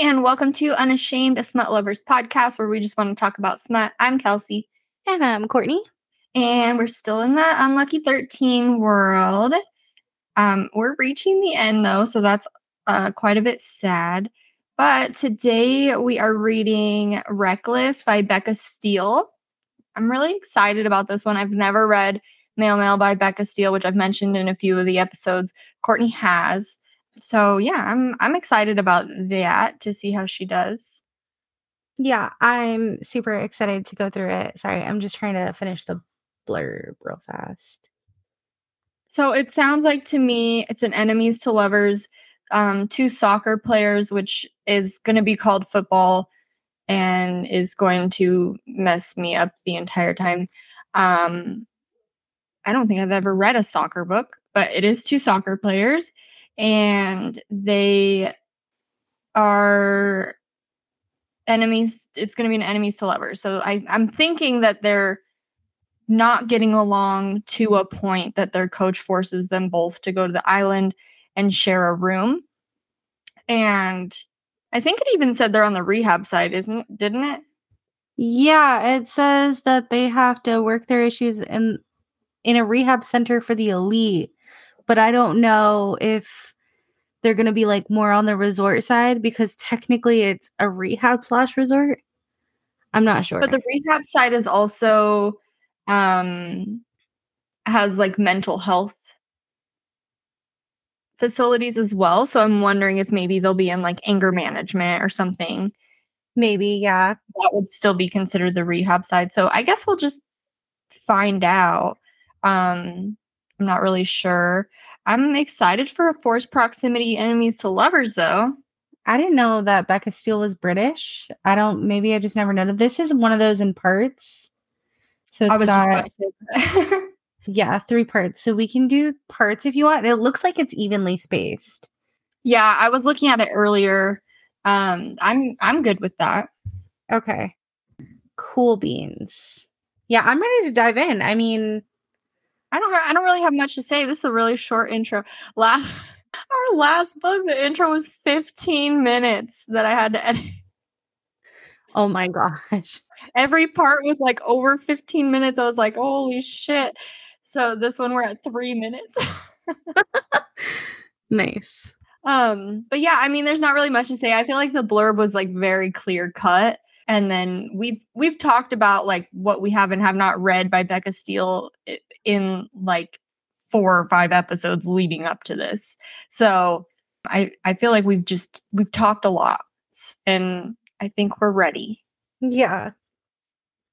and welcome to Unashamed, a Smut Lovers podcast where we just want to talk about smut. I'm Kelsey. And I'm Courtney. And we're still in the Unlucky 13 world. Um, we're reaching the end though, so that's uh, quite a bit sad. But today we are reading Reckless by Becca Steele. I'm really excited about this one. I've never read Male Male by Becca Steele, which I've mentioned in a few of the episodes. Courtney has. So yeah, I'm I'm excited about that to see how she does. Yeah, I'm super excited to go through it. Sorry, I'm just trying to finish the blurb real fast. So it sounds like to me it's an enemies to lovers, um, two soccer players, which is going to be called football, and is going to mess me up the entire time. Um, I don't think I've ever read a soccer book, but it is two soccer players, and they are enemies. It's going to be an enemies to lovers. So I, I'm thinking that they're not getting along to a point that their coach forces them both to go to the island and share a room. And I think it even said they're on the rehab side, isn't didn't it? Yeah, it says that they have to work their issues in in a rehab center for the elite. But I don't know if they're going to be like more on the resort side because technically it's a rehab slash resort. I'm not sure. But the rehab side is also um has like mental health facilities as well. So I'm wondering if maybe they'll be in like anger management or something. Maybe, yeah. That would still be considered the rehab side. So I guess we'll just find out. Um I'm not really sure. I'm excited for a forced proximity enemies to lovers though. I didn't know that Becca Steele was British. I don't maybe I just never noticed. This is one of those in parts. So it's I was just about to say that. yeah, three parts. So we can do parts if you want. It looks like it's evenly spaced. yeah, I was looking at it earlier. Um I'm I'm good with that. Okay. Cool beans. Yeah, I'm ready to dive in. I mean, I don't I don't really have much to say. This is a really short intro. Last our last book, the intro was 15 minutes that I had to edit. oh my gosh. Every part was like over 15 minutes. I was like, holy shit. So this one we're at three minutes. Nice. um, but yeah, I mean, there's not really much to say. I feel like the blurb was like very clear cut. And then we've we've talked about like what we have and have not read by Becca Steele i- in like four or five episodes leading up to this. So I I feel like we've just we've talked a lot and I think we're ready. Yeah.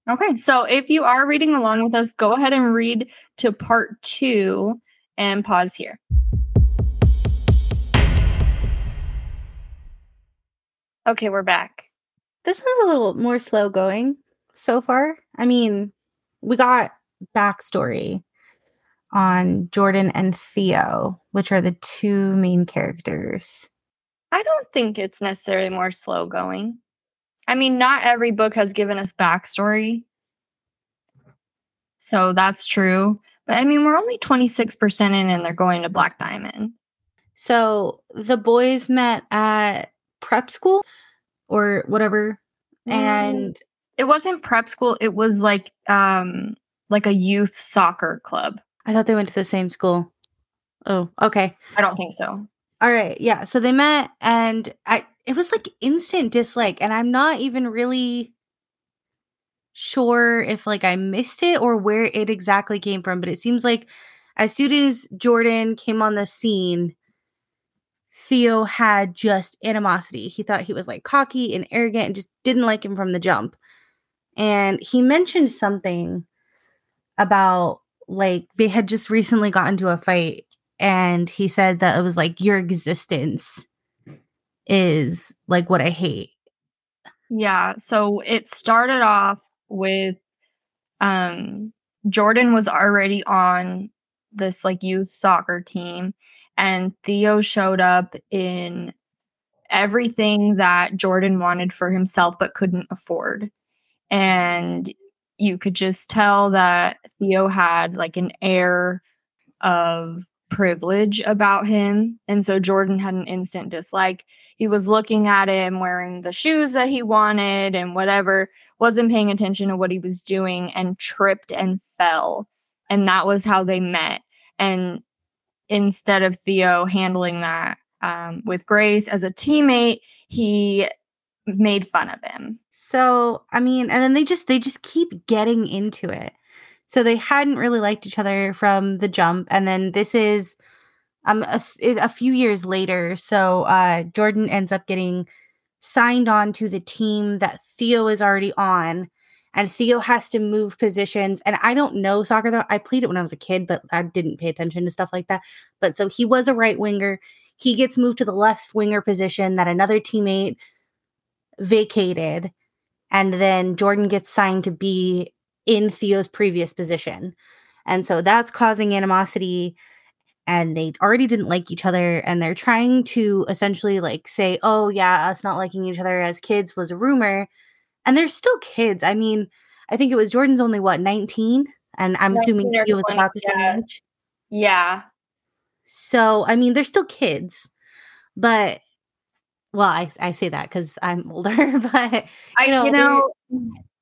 Okay, so if you are reading along with us, go ahead and read to part two and pause here. Okay, we're back. This one's a little more slow going so far. I mean, we got backstory on Jordan and Theo, which are the two main characters. I don't think it's necessarily more slow going. I mean, not every book has given us backstory. So that's true. But I mean, we're only 26% in and they're going to Black Diamond. So the boys met at prep school or whatever. And It wasn't prep school, it was like um like a youth soccer club. I thought they went to the same school. Oh, okay. I don't think so. All right. Yeah. So they met and I it was like instant dislike and I'm not even really sure if like I missed it or where it exactly came from, but it seems like as soon as Jordan came on the scene, Theo had just animosity. He thought he was like cocky and arrogant and just didn't like him from the jump. And he mentioned something about like they had just recently gotten into a fight and he said that it was like your existence is like what I hate. Yeah, so it started off with um Jordan was already on this like youth soccer team and Theo showed up in everything that Jordan wanted for himself but couldn't afford. And you could just tell that Theo had like an air of privilege about him. And so Jordan had an instant dislike. He was looking at him wearing the shoes that he wanted and whatever, wasn't paying attention to what he was doing and tripped and fell. And that was how they met. And instead of Theo handling that um, with Grace as a teammate, he made fun of him. So, I mean, and then they just they just keep getting into it. So they hadn't really liked each other from the jump, and then this is um a, a few years later. So uh, Jordan ends up getting signed on to the team that Theo is already on, and Theo has to move positions. And I don't know soccer though. I played it when I was a kid, but I didn't pay attention to stuff like that. But so he was a right winger. He gets moved to the left winger position that another teammate vacated. And then Jordan gets signed to be in Theo's previous position. And so that's causing animosity. And they already didn't like each other. And they're trying to essentially like say, oh, yeah, us not liking each other as kids was a rumor. And they're still kids. I mean, I think it was Jordan's only what, 19? And I'm assuming Theo was about the same yeah. age. Yeah. So, I mean, they're still kids. But well, I, I say that because I'm older, but you I, know, you know,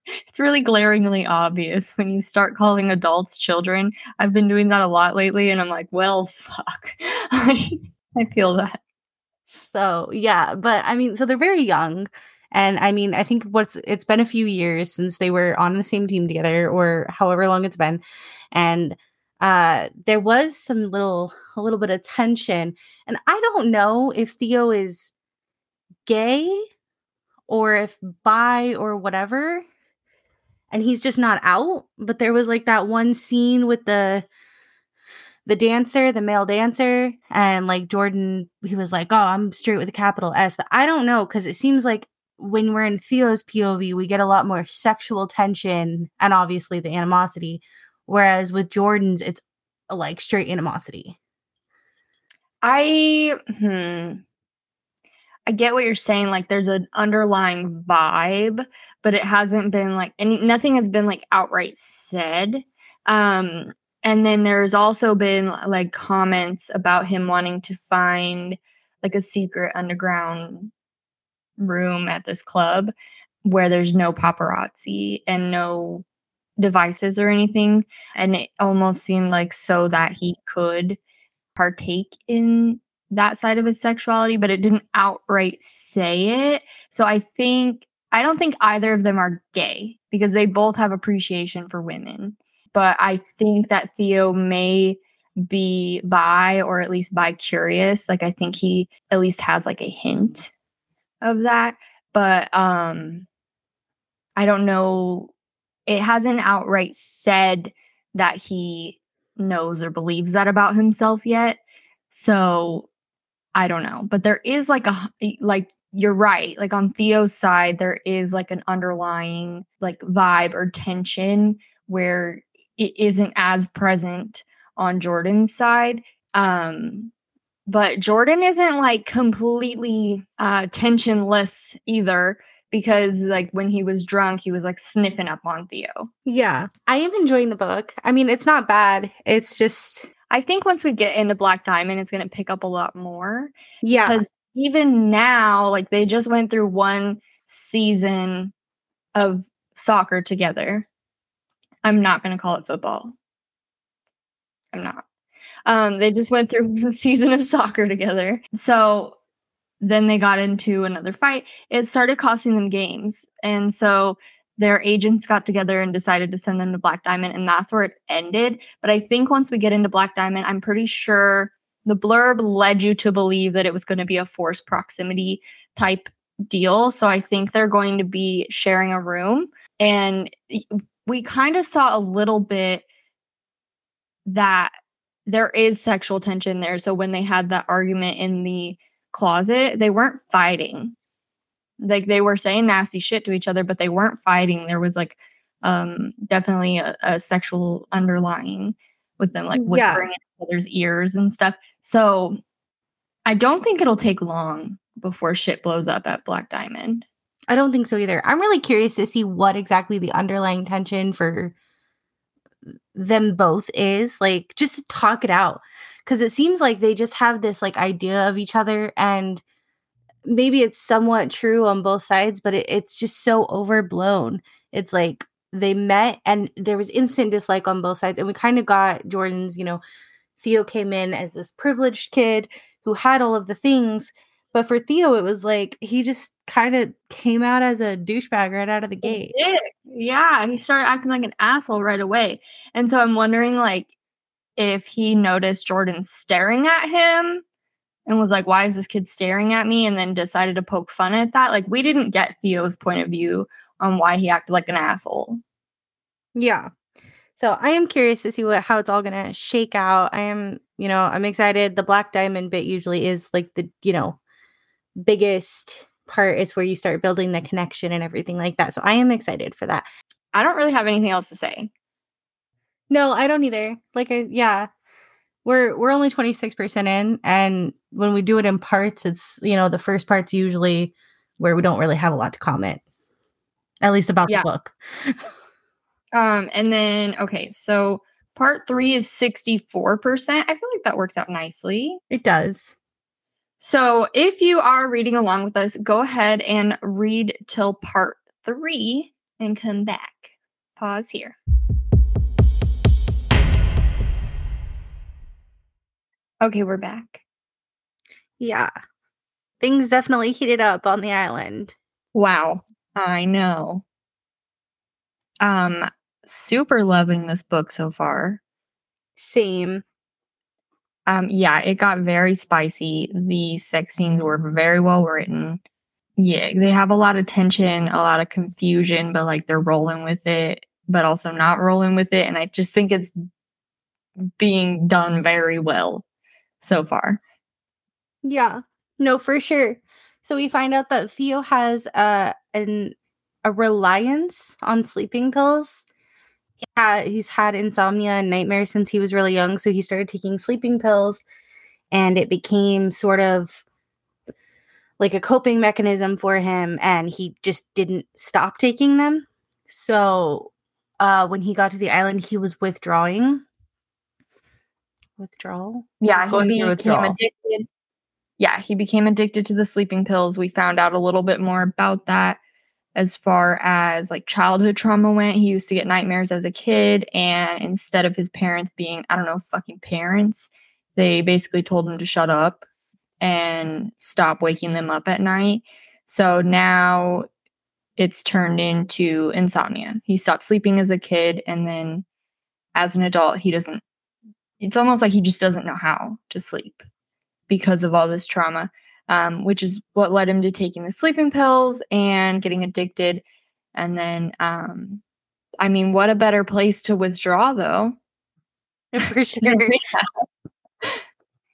it's really glaringly obvious when you start calling adults children. I've been doing that a lot lately, and I'm like, well, fuck. I feel that. So yeah, but I mean, so they're very young, and I mean, I think what's it's been a few years since they were on the same team together, or however long it's been, and uh, there was some little a little bit of tension, and I don't know if Theo is gay or if bi or whatever and he's just not out but there was like that one scene with the the dancer the male dancer and like jordan he was like oh i'm straight with a capital s but i don't know because it seems like when we're in theo's pov we get a lot more sexual tension and obviously the animosity whereas with jordan's it's like straight animosity I hmm. I get what you're saying. Like there's an underlying vibe, but it hasn't been like any nothing has been like outright said. Um, and then there's also been like comments about him wanting to find like a secret underground room at this club where there's no paparazzi and no devices or anything. And it almost seemed like so that he could partake in that side of his sexuality, but it didn't outright say it. So I think I don't think either of them are gay because they both have appreciation for women. But I think that Theo may be bi or at least bi curious. Like I think he at least has like a hint of that. But um I don't know. It hasn't outright said that he knows or believes that about himself yet. So I don't know, but there is like a like you're right. Like on Theo's side, there is like an underlying like vibe or tension where it isn't as present on Jordan's side. Um but Jordan isn't like completely uh tensionless either because like when he was drunk he was like sniffing up on Theo. Yeah. I am enjoying the book. I mean, it's not bad. It's just I think once we get into Black Diamond, it's going to pick up a lot more. Yeah. Because even now, like they just went through one season of soccer together. I'm not going to call it football. I'm not. Um, they just went through one season of soccer together. So then they got into another fight. It started costing them games. And so their agents got together and decided to send them to Black Diamond, and that's where it ended. But I think once we get into Black Diamond, I'm pretty sure the blurb led you to believe that it was going to be a force proximity type deal. So I think they're going to be sharing a room. And we kind of saw a little bit that there is sexual tension there. So when they had that argument in the closet, they weren't fighting like they were saying nasty shit to each other but they weren't fighting. There was like um definitely a, a sexual underlying with them like whispering yeah. in each other's ears and stuff. So i don't think it'll take long before shit blows up at black diamond. I don't think so either. I'm really curious to see what exactly the underlying tension for them both is. Like just talk it out. Because it seems like they just have this like idea of each other and maybe it's somewhat true on both sides but it, it's just so overblown. It's like they met and there was instant dislike on both sides and we kind of got jordan's you know theo came in as this privileged kid who had all of the things but for theo it was like he just kind of came out as a douchebag right out of the gate. yeah he started acting like an asshole right away. And so i'm wondering like if he noticed jordan staring at him and was like why is this kid staring at me and then decided to poke fun at that like we didn't get theo's point of view on why he acted like an asshole yeah. So I am curious to see what how it's all gonna shake out. I am, you know, I'm excited. The black diamond bit usually is like the, you know, biggest part is where you start building the connection and everything like that. So I am excited for that. I don't really have anything else to say. No, I don't either. Like I yeah. We're we're only 26% in and when we do it in parts, it's you know, the first part's usually where we don't really have a lot to comment. At least about yeah. the book. Um, and then okay, so part three is 64%. I feel like that works out nicely. It does. So if you are reading along with us, go ahead and read till part three and come back. Pause here. Okay, we're back. Yeah. Things definitely heated up on the island. Wow. I know. Um, super loving this book so far. Same. Um, yeah, it got very spicy. The sex scenes were very well written. Yeah, they have a lot of tension, a lot of confusion, but like they're rolling with it, but also not rolling with it. And I just think it's being done very well so far. Yeah, no, for sure. So we find out that Theo has uh, an a reliance on sleeping pills yeah, he's had insomnia and nightmares since he was really young. So he started taking sleeping pills and it became sort of like a coping mechanism for him. And he just didn't stop taking them. So uh, when he got to the island, he was withdrawing. Withdrawal? Yeah, he became withdrawal. addicted. Yeah, he became addicted to the sleeping pills. We found out a little bit more about that as far as like childhood trauma went. He used to get nightmares as a kid, and instead of his parents being, I don't know, fucking parents, they basically told him to shut up and stop waking them up at night. So now it's turned into insomnia. He stopped sleeping as a kid, and then as an adult, he doesn't, it's almost like he just doesn't know how to sleep because of all this trauma um, which is what led him to taking the sleeping pills and getting addicted. And then, um, I mean, what a better place to withdraw, though. For sure.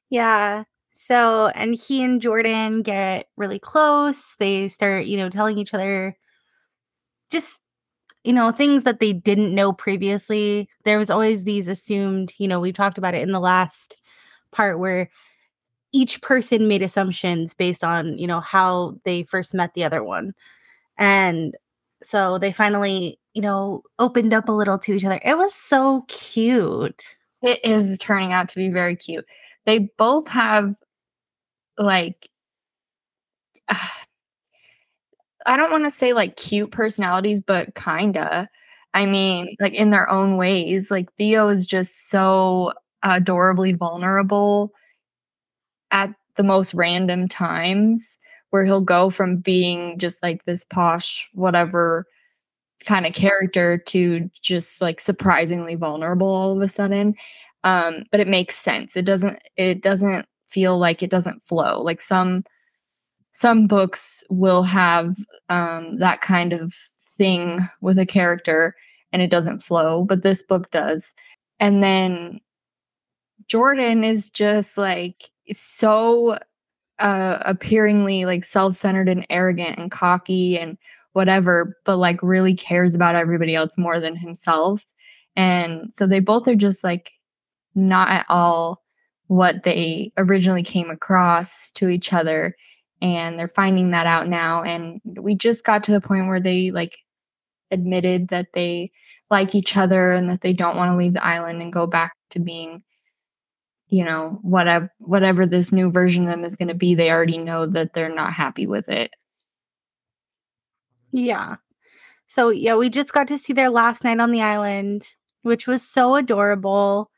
yeah. So, and he and Jordan get really close. They start, you know, telling each other just, you know, things that they didn't know previously. There was always these assumed, you know, we talked about it in the last part where each person made assumptions based on you know how they first met the other one. And so they finally you know opened up a little to each other. It was so cute. It is turning out to be very cute. They both have like uh, i don't want to say like cute personalities but kinda i mean like in their own ways like theo is just so adorably vulnerable at the most random times where he'll go from being just like this posh, whatever kind of character to just like surprisingly vulnerable all of a sudden. Um, but it makes sense. It doesn't, it doesn't feel like it doesn't flow. Like some, some books will have um, that kind of thing with a character and it doesn't flow, but this book does. And then Jordan is just like so uh, appearingly like self-centered and arrogant and cocky and whatever, but like really cares about everybody else more than himself. And so they both are just like not at all what they originally came across to each other. And they're finding that out now. And we just got to the point where they like admitted that they like each other and that they don't want to leave the island and go back to being you know, whatever whatever this new version of them is going to be, they already know that they're not happy with it. Yeah. So yeah, we just got to see their last night on the island, which was so adorable.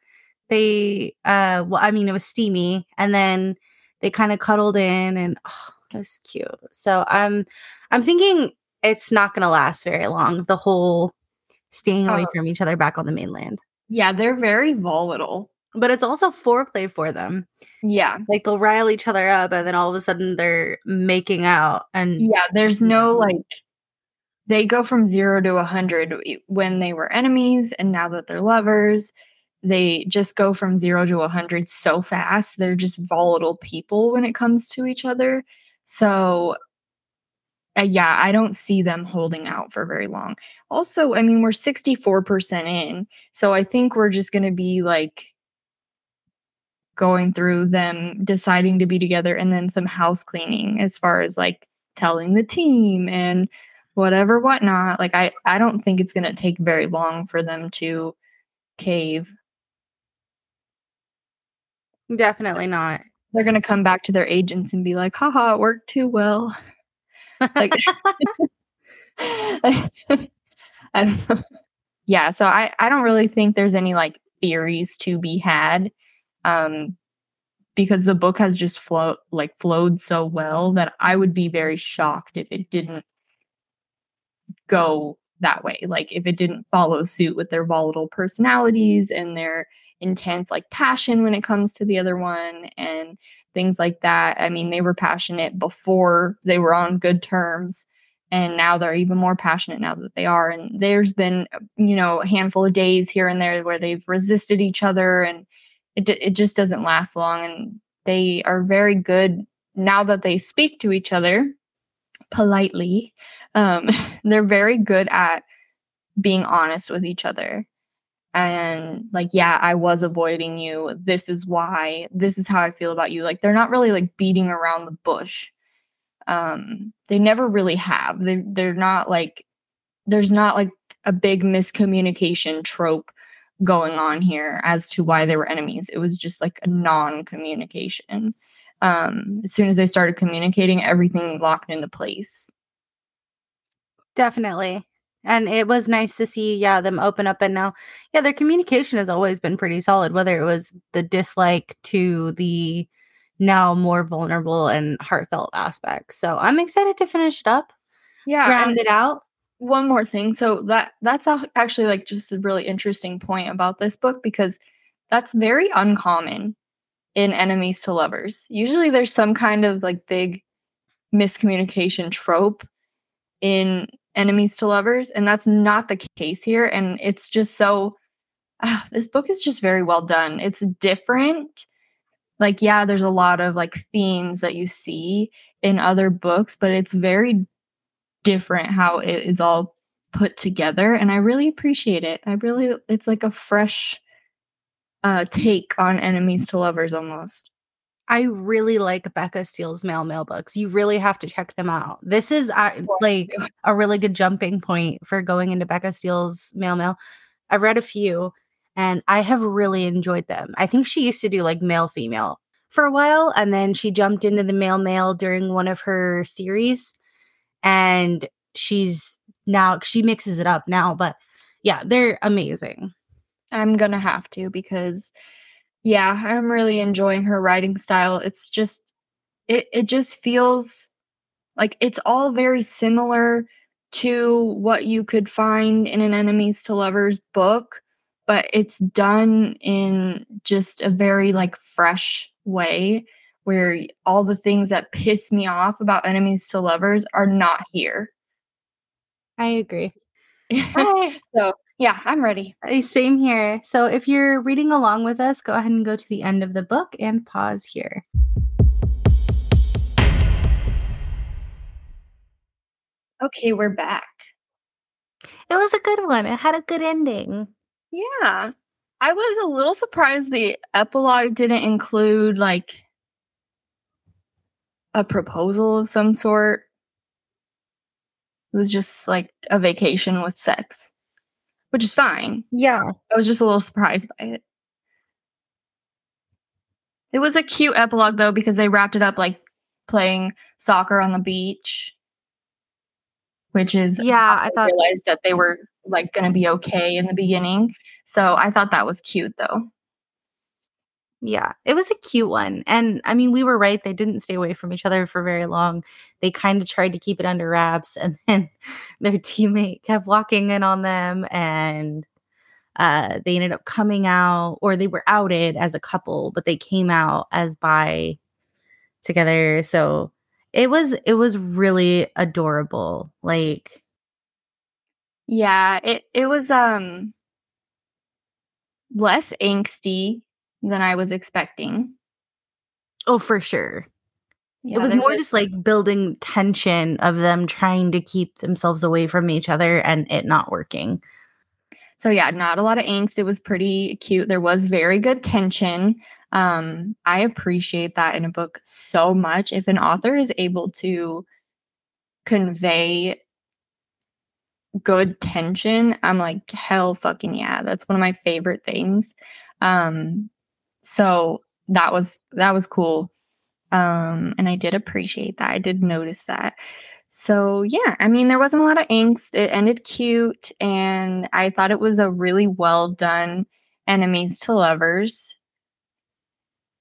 They uh well, I mean it was steamy and then they kind of cuddled in and oh, was cute. So I'm I'm thinking it's not gonna last very long, the whole staying away Oh. from each other back on the mainland. Yeah, they're very volatile. But it's also foreplay for them. Yeah. Like they'll rile each other up and then all of a sudden they're making out and Yeah, there's no mm-hmm. like they go from 0 to a 100 when they were enemies and now that they're lovers, they just go from 0 to a 100 so fast. They're just volatile people when it comes to each other. So uh, yeah, I don't see them holding out for very long. Also, I mean, we're 64% in. So I think we're just going to be like going through them deciding to be together and then some house cleaning as far as like telling the team and whatever whatnot. Like I, I don't think it's going to take very long for them to cave. definitely not. They're going to come back to their agents and be like, haha, it worked too well. like I don't know. Yeah, so I I don't really think there's any like theories to be had um because the book has just flow like flowed so well that I would be very shocked if it didn't go that way. Like if it didn't follow suit with their volatile personalities and their intense like passion when it comes to the other one and things like that. I mean, they were passionate before they were on good terms and now they're even more passionate now that they are. And there's been you know a handful of days here and there where they've resisted each other and it it just doesn't last long and they are very good now that they speak to each other politely. Um they're very good at being honest with each other and like yeah i was avoiding you. This is why. This is how i feel about you. Like they're not really like beating around the bush. Um they never really have. They they're not like there's not like a big miscommunication trope going on here as to why they were enemies. It was just like a non-communication. Um as soon as they started communicating everything locked into place. Definitely. And it was nice to see, yeah, them open up. And now, yeah, their communication has always been pretty solid, whether it was the dislike to the now more vulnerable and heartfelt aspects. So I'm excited to finish it up, yeah round it out. one more thing so that that's actually like just a really interesting point about this book because that's very uncommon in enemies to lovers usually there's some kind of like big miscommunication trope in enemies to lovers and that's not the case here and it's just so ah, this book is just very well done. It's different. Like yeah there's a lot of like themes that you see in other books but it's very different how it is all put together and i really appreciate it. I really it's like a fresh uh take on enemies to lovers almost I really like Becca Steele's male male books. You really have to check them out. This is uh, like a really good jumping point for going into Becca Steele's male male. I've read a few and I have really enjoyed them. I think she used to do like male female for a while and then she jumped into the male male during one of her series and she's now she mixes it up now, but yeah, they're amazing. i'm gonna have to because yeah i'm really enjoying her writing style it's just it it just feels like it's all very similar to what you could find in an enemies to lovers book but it's done in just a very like fresh way where all the things that piss me off about enemies to lovers are not here I agree. So yeah i'm ready Same here. So if you're reading along with us, go ahead and go to the end of the book and pause here. okay we're back It was a good one. It had a good ending. Yeah. I was a little surprised the epilogue didn't include like a proposal of some sort. It was just like a vacation with sex, which is fine. Yeah. I was just a little surprised by it. It was a cute epilogue though because they wrapped it up like playing soccer on the beach, which is Yeah, I thought realized that they were like going to be okay in the beginning. So I thought that was cute though. Yeah, it was a cute one. And I mean, we were right. They didn't stay away from each other for very long. They kind of tried to keep it under wraps. And then their teammate kept walking in on them. And uh, they ended up coming out, or they were outed as a couple, but they came out as bi together. So it was it was really adorable. Like Yeah, it it was um less angsty than I was expecting. oh for sure. Yeah, it was more just like building tension of them trying to keep themselves away from each other and it not working. So yeah, not a lot of angst. It was pretty cute. There was very good tension. Um, I appreciate that in a book so much. If an author is able to convey good tension, I'm like, hell fucking yeah. That's one of my favorite things. Um, so that was that was cool. Um, and I did appreciate that. I did notice that. So yeah, I mean, there wasn't a lot of angst. It ended cute, and I thought it was a really well done enemies to lovers.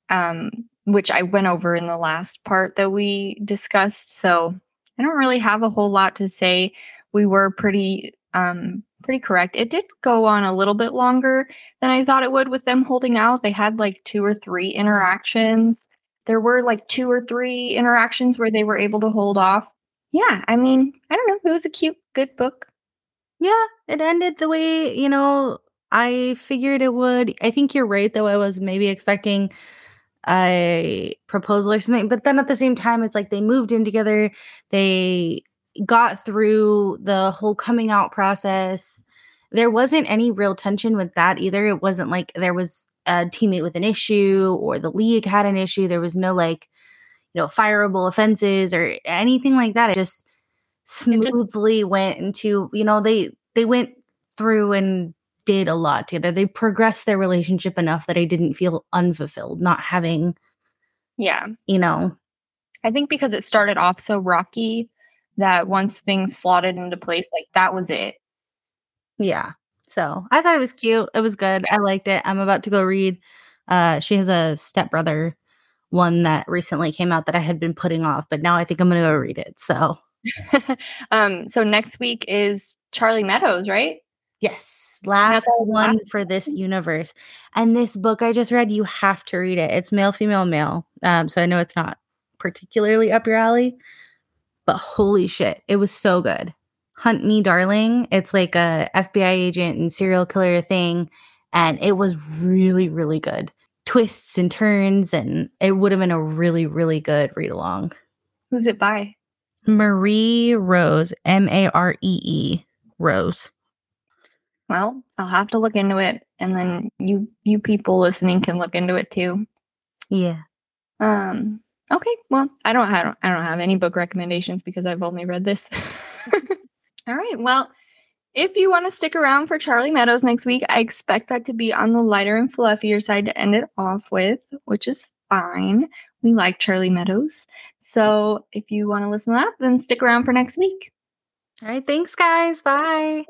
Um, which I went over in the last part that we discussed. So I don't really have a whole lot to say. We were pretty um pretty correct. It did go on a little bit longer than I thought it would with them holding out. They had like two or three interactions. There were like two or three interactions where they were able to hold off. Yeah, I mean, I don't know. It was a cute, good book. Yeah, it ended the way, you know, I figured it would. I think you're right though. I was maybe expecting a proposal or something, but then at the same time it's like they moved in together. They got through the whole coming out process. There wasn't any real tension with that either. It wasn't like there was a teammate with an issue or the league had an issue. There was no like, you know, fireable offenses or anything like that. It just smoothly went into, you know, they they went through and did a lot together. They progressed their relationship enough that I didn't feel unfulfilled, not having, Yeah. you know, I think because it started off so rocky that once things slotted into place, like that was it. Yeah. So I thought it was cute. It was good. I liked it. I'm about to go read. Uh, she has a stepbrother one that recently came out that I had been putting off, but now I think I'm gonna go read it. So um, so next week is Charlie Meadows, right? yes, last one last for this universe. And this book I just read, you have to read it. It's male, female, male. Um, so I know it's not particularly up your alley, but holy shit, it was so good. Hunt Me Darling. It's like a FBI agent and serial killer thing. And it was really, really good. Twists and turns, and it would have been a really, really good read along. Who's it by? Maree Rose, M A R E E Rose. Well, I'll have to look into it, and then you you people listening can look into it too. Yeah. Um. Okay. Well, I don't. I don't. I don't have any book recommendations because I've only read this. All right. Well, if you want to stick around for Charlie Meadows next week, I expect that to be on the lighter and fluffier side to end it off with, which is fine. We like Charlie Meadows. So if you want to listen to that, then stick around for next week. All right. Thanks, guys. Bye.